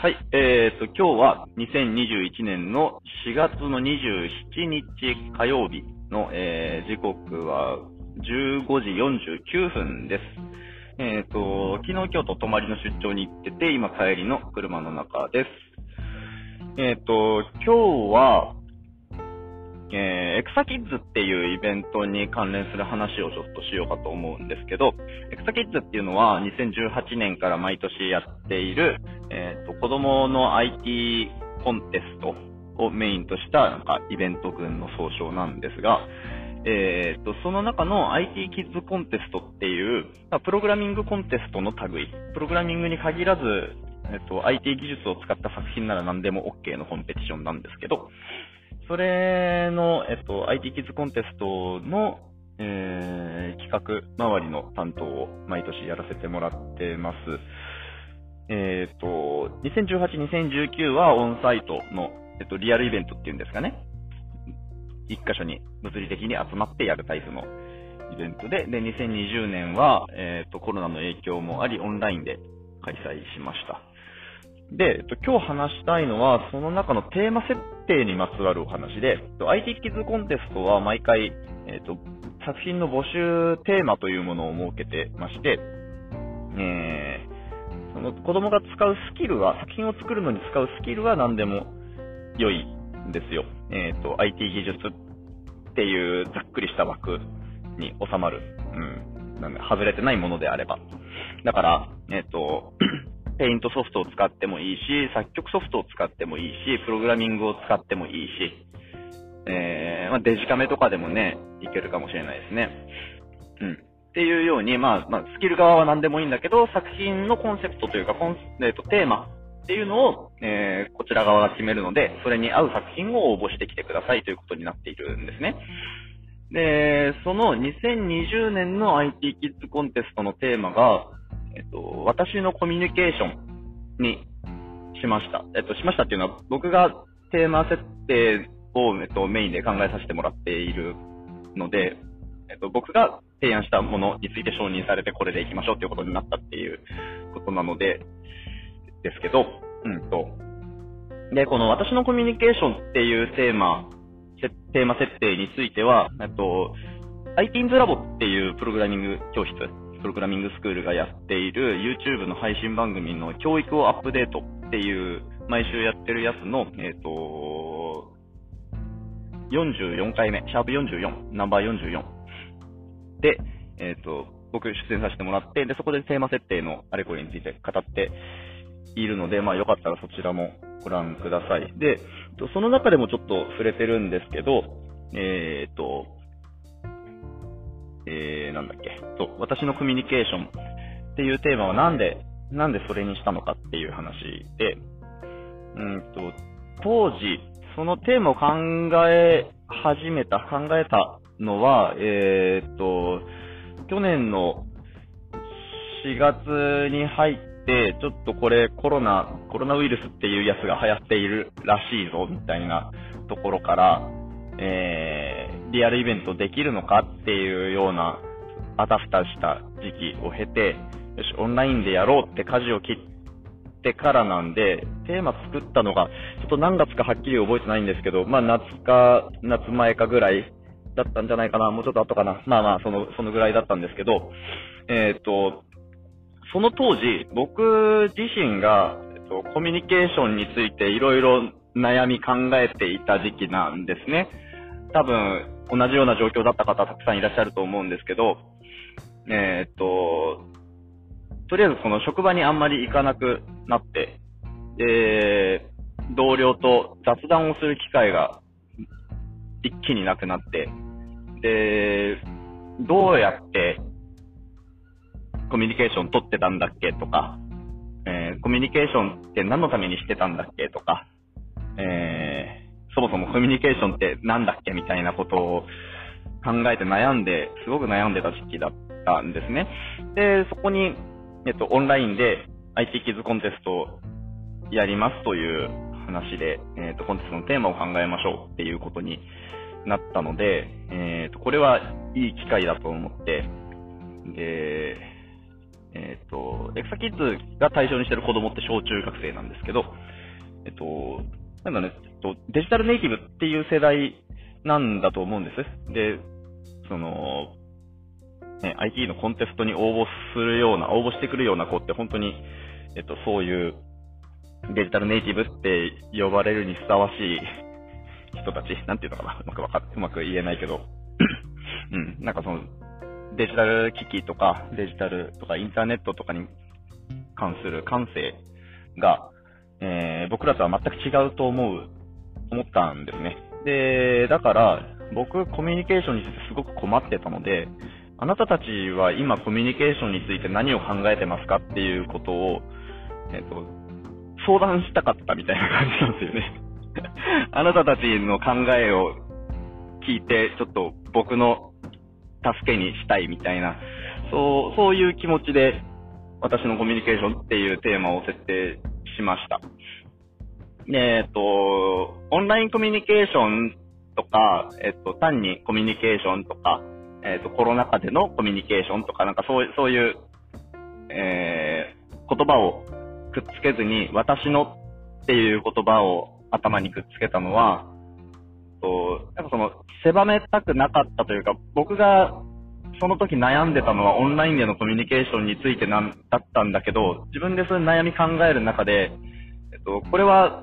はい。えっ、と、今日は2021年の4月の27日火曜日の、えー時刻は15時49分です。えっ、と、昨日今日と泊まりの出張に行ってて、今帰りの車の中です。えっ、と、今日は、えーエクサキッズっていうイベントに関連する話をちょっとしようかと思うんですけど、エクサキッズっていうのは2018年から毎年やっている、えっ、と、子供の IT コンテストをメインとしたなんかイベント群の総称なんですが、えっ、と、その中の IT キッズコンテストっていう、プログラミングコンテストの類、プログラミングに限らず、えっ、と、IT 技術を使った作品なら何でも OK のコンペティションなんですけど、それの、えっと、IT キッズコンテストの、えー企画周りの担当を毎年やらせてもらってます。えっ、と、2018、2019はオンサイトの、えっと、リアルイベントっていうんですかね。一箇所に物理的に集まってやるタイプのイベントで、で、2020年は、えっ、と、コロナの影響もあり、オンラインで開催しました。で、えっと、今日話したいのは、その中のテーマ設定にまつわるお話で、IT キッズコンテストは毎回、えっと、作品の募集テーマというものを設けてまして、えーその子供が使うスキルは、作品を作るのに使うスキルは何でも良いんですよ。えっ、と、IT 技術っていうざっくりした枠に収まる。うん。なん、外れてないものであれば。だから、えっ、と、ペイントソフトを使ってもいいし、作曲ソフトを使ってもいいし、プログラミングを使ってもいいし、えー、まあ、デジカメとかでもね、いけるかもしれないですね。うん。っていうように、まあ、まあ、スキル側は何でもいいんだけど、作品のコンセプトというか、コンえっ、と、テーマっていうのを、えー、こちら側が決めるので、それに合う作品を応募してきてくださいということになっているんですね。で、その2020年の IT キッズコンテストのテーマが、えっと、私のコミュニケーションにしました。えっと、しましたっていうのは、僕がテーマ設定を、えっと、メインで考えさせてもらっているので、えっと、僕が提案したものについて承認されてこれでいきましょうっていうことになったっていうことなので、ですけど、うんと。で、この私のコミュニケーションっていうテーマ、テーマ設定については、えっと、ITINS ラボっていうプログラミング教室、プログラミングスクールがやっている YouTube の配信番組の教育をアップデートっていう毎週やってるやつの、えっ、と、44回目、シャープ44、ナンバー44で、えっ、と、僕出演させてもらって、で、そこでテーマ設定のあれこれについて語っているので、まあよかったらそちらもご覧ください。で、その中でもちょっと触れてるんですけど、えっ、と、えー、なんだっけ、そう、私のコミュニケーションっていうテーマはなんで、なんでそれにしたのかっていう話で、うんと、当時、そのテーマを考え始めた、考えたのは、えーっと、去年の4月に入って、ちょっとこれコロナ、コロナウイルスっていうやつが流行っているらしいぞ、みたいなところから、えー、リアルイベントできるのかっていうような、あたふたした時期を経て、よし、オンラインでやろうって舵を切ってからなんで、テーマ作ったのが、ちょっと何月かはっきり覚えてないんですけど、まあ夏か、夏前かぐらいだったんじゃないかな、もうちょっと後かな。まあまあ、その、そのぐらいだったんですけど、えっ、と、その当時、僕自身が、えっと、コミュニケーションについていろいろ悩み考えていた時期なんですね。多分、同じような状況だった方たくさんいらっしゃると思うんですけど、えっと、とりあえずこの職場にあんまり行かなくなって、で、同僚と雑談をする機会が一気になくなって、で、どうやってコミュニケーション取ってたんだっけとか、えーコミュニケーションって何のためにしてたんだっけとか、えそもそもコミュニケーションって何だっけみたいなことを考えて悩んで、すごく悩んでた時期だったんですね。で、そこに、えっと、オンラインで IT キッズコンテストをやりますという話で、えっと、コンテストのテーマを考えましょうっていうことになったので、えっと、これはいい機会だと思って、で、えっと、エクサキッズが対象にしてる子供って小中学生なんですけど、えっと、なんだね、と、デジタルネイティブっていう世代なんだと思うんです。で、その、ね、IT のコンテストに応募するような、応募してくるような子って本当に、えっと、そういうデジタルネイティブって呼ばれるにふさわしい人たち、なんていうのかな、うまくわかうまく言えないけど、うん、なんかその、デジタル機器とか、デジタルとかインターネットとかに関する感性が、えー、僕らとは全く違うと思う、思ったんですね。で、だから、僕、コミュニケーションについてすごく困ってたので、あなたたちは今コミュニケーションについて何を考えてますかっていうことを、えっ、と、相談したかったみたいな感じなんですよね。あなたたちの考えを聞いて、ちょっと僕の助けにしたいみたいな、そう、そういう気持ちで、私のコミュニケーションっていうテーマを設定しました。えっと、オンラインコミュニケーションとか、えっと、単にコミュニケーションとか、えっと、コロナ禍でのコミュニケーションとか、なんかそういう、そういう、えー、言葉をくっつけずに、私のっていう言葉を頭にくっつけたのは、と、なんかその、狭めたくなかったというか、僕がその時悩んでたのはオンラインでのコミュニケーションについてなんだったんだけど、自分でそういう悩み考える中で、えっと、これは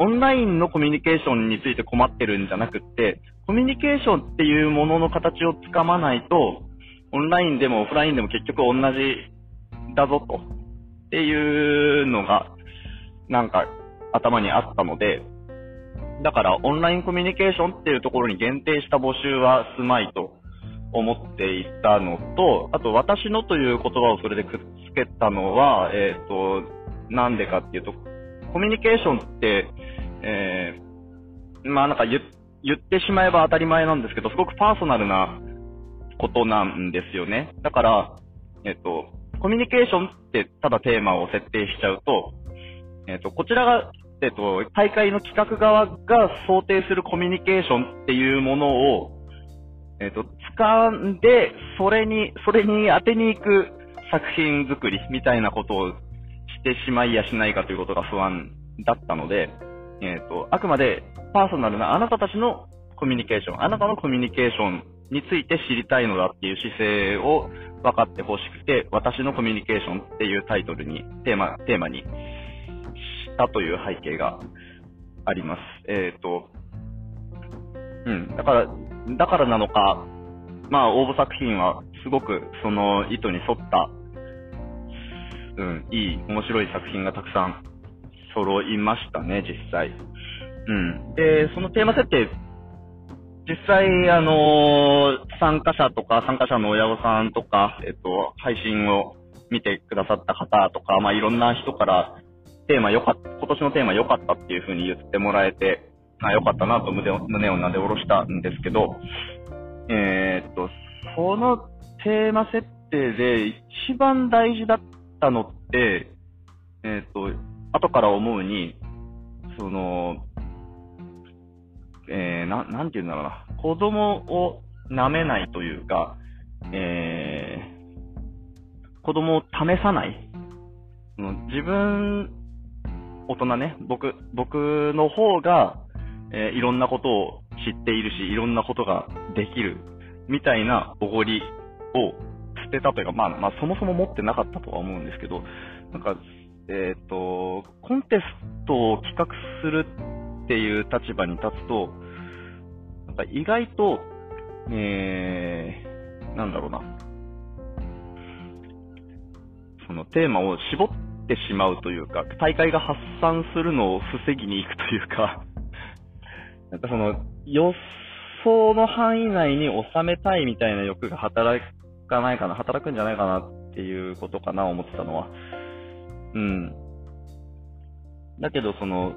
オンラインのコミュニケーションについて困ってるんじゃなくって、コミュニケーションっていうものの形をつかまないと、オンラインでもオフラインでも結局同じだぞと、っていうのが、なんか頭にあったので、だからオンラインコミュニケーションっていうところに限定した募集はすまいと思っていたのと、あと私のという言葉をそれでくっつけたのは、えっ、ー、と、なんでかっていうと、コミュニケーションって、えー、まあなんか言ってしまえば当たり前なんですけど、すごくパーソナルなことなんですよね。だから、えっ、ー、と、コミュニケーションってただテーマを設定しちゃうと、えっ、と、こちらがえっと、大会の企画側が想定するコミュニケーションっていうものを、えっと、掴んで、それに、それに当てに行く作品作りみたいなことをしてしまいやしないかということが不安だったので、えっと、あくまでパーソナルなあなたたちのコミュニケーション、あなたのコミュニケーションについて知りたいのだっていう姿勢を分かってほしくて、私のコミュニケーションっていうタイトルに、テーマ、テーマにしたという背景があります。えっ、ー、と、うん、だから、だからなのか、まあ、応募作品はすごくその意図に沿った、うん、いい、面白い作品がたくさん揃いましたね、実際。うん。で、そのテーマ設定、実際、あのー、参加者とか、参加者の親御さんとか、えっと、配信を見てくださった方とか、まあ、いろんな人からテーマ良かった、今年のテーマ良かったっていう風に言ってもらえて、あ良かったなと胸を、胸をなで下ろしたんですけど、えー、っと、そのテーマ設定で一番大事だったのって、えー、っと、後から思うに、その、えー、な、なんて言うんだろうな、子供を舐めないというか、えー、子供を試さない。自分大人ね、僕、僕の方が、えー、いろんなことを知っているし、いろんなことができる、みたいなおごりを捨てたというか、まあ、まあ、そもそも持ってなかったとは思うんですけど、なんか、えっ、ー、と、コンテストを企画するっていう立場に立つと、なんか意外と、えー、なんだろうな、そのテーマを絞ってしまうというか、大会が発散するのを防ぎに行くというか、なんかその予想の範囲内に収めたいみたいな欲が働かないかな、働くんじゃないかなっていうことかな、思ってたのは。うん。だけどその、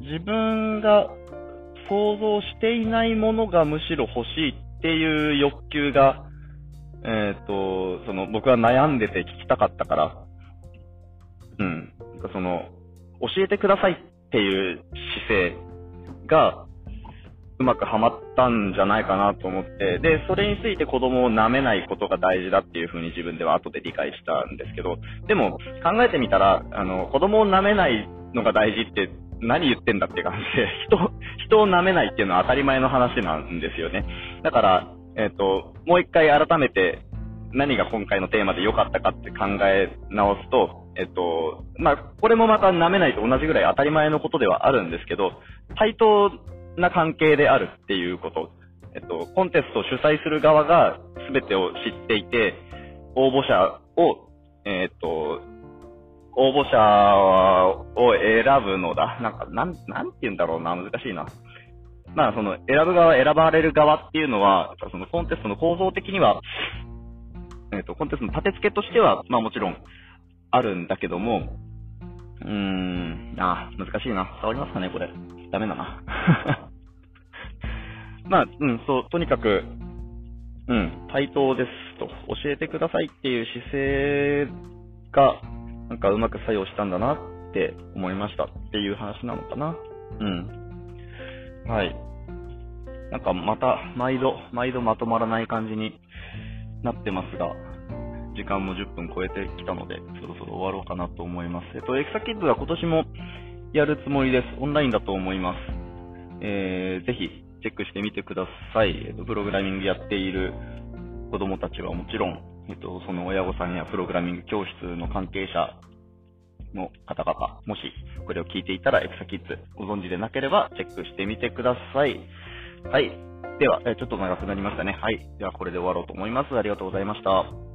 自分が想像していないものがむしろ欲しいっていう欲求が、えっ、ー、と、その僕は悩んでて聞きたかったから、うん。その、教えてくださいっていう姿勢が、うまくはまったんじゃないかなと思って、で、それについて子供を舐めないことが大事だっていうふうに自分では後で理解したんですけど、でも考えてみたら、あの、子供を舐めないのが大事って何言ってんだって感じで、人、人を舐めないっていうのは当たり前の話なんですよね。だから、えっ、ー、と、もう一回改めて何が今回のテーマで良かったかって考え直すと、えっと、まあ、これもまた舐めないと同じぐらい当たり前のことではあるんですけど、対等な関係であるっていうこと。えっと、コンテストを主催する側が全てを知っていて、応募者を、えっと、応募者を選ぶのだ。なんか、なん、なんて言うんだろうな、難しいな。まあ、その、選ぶ側、選ばれる側っていうのは、そのコンテストの構造的には、えっ、と、コンテストの立て付けとしては、まあもちろん、あるんだけども、うーん、あ、難しいな。伝わりますかね、これ。ダメだな。まあ、うん、そう、とにかく、うん、対等ですと、教えてくださいっていう姿勢が、なんかうまく作用したんだなって思いましたっていう話なのかな。うん。はい。なんかまた、毎度、毎度まとまらない感じになってますが、時間も10分超えてきたので、そろそろ終わろうかなと思います。えっと、エクサキッズは今年もやるつもりです。オンラインだと思います。えー、ぜひチェックしてみてください。えっと、プログラミングやっている子供たちはもちろん、えっと、その親御さんやプログラミング教室の関係者の方々、もしこれを聞いていたらエクサキッズご存知でなければチェックしてみてください。はい。ではえ、ちょっと長くなりましたね。はい。では、これで終わろうと思います。ありがとうございました。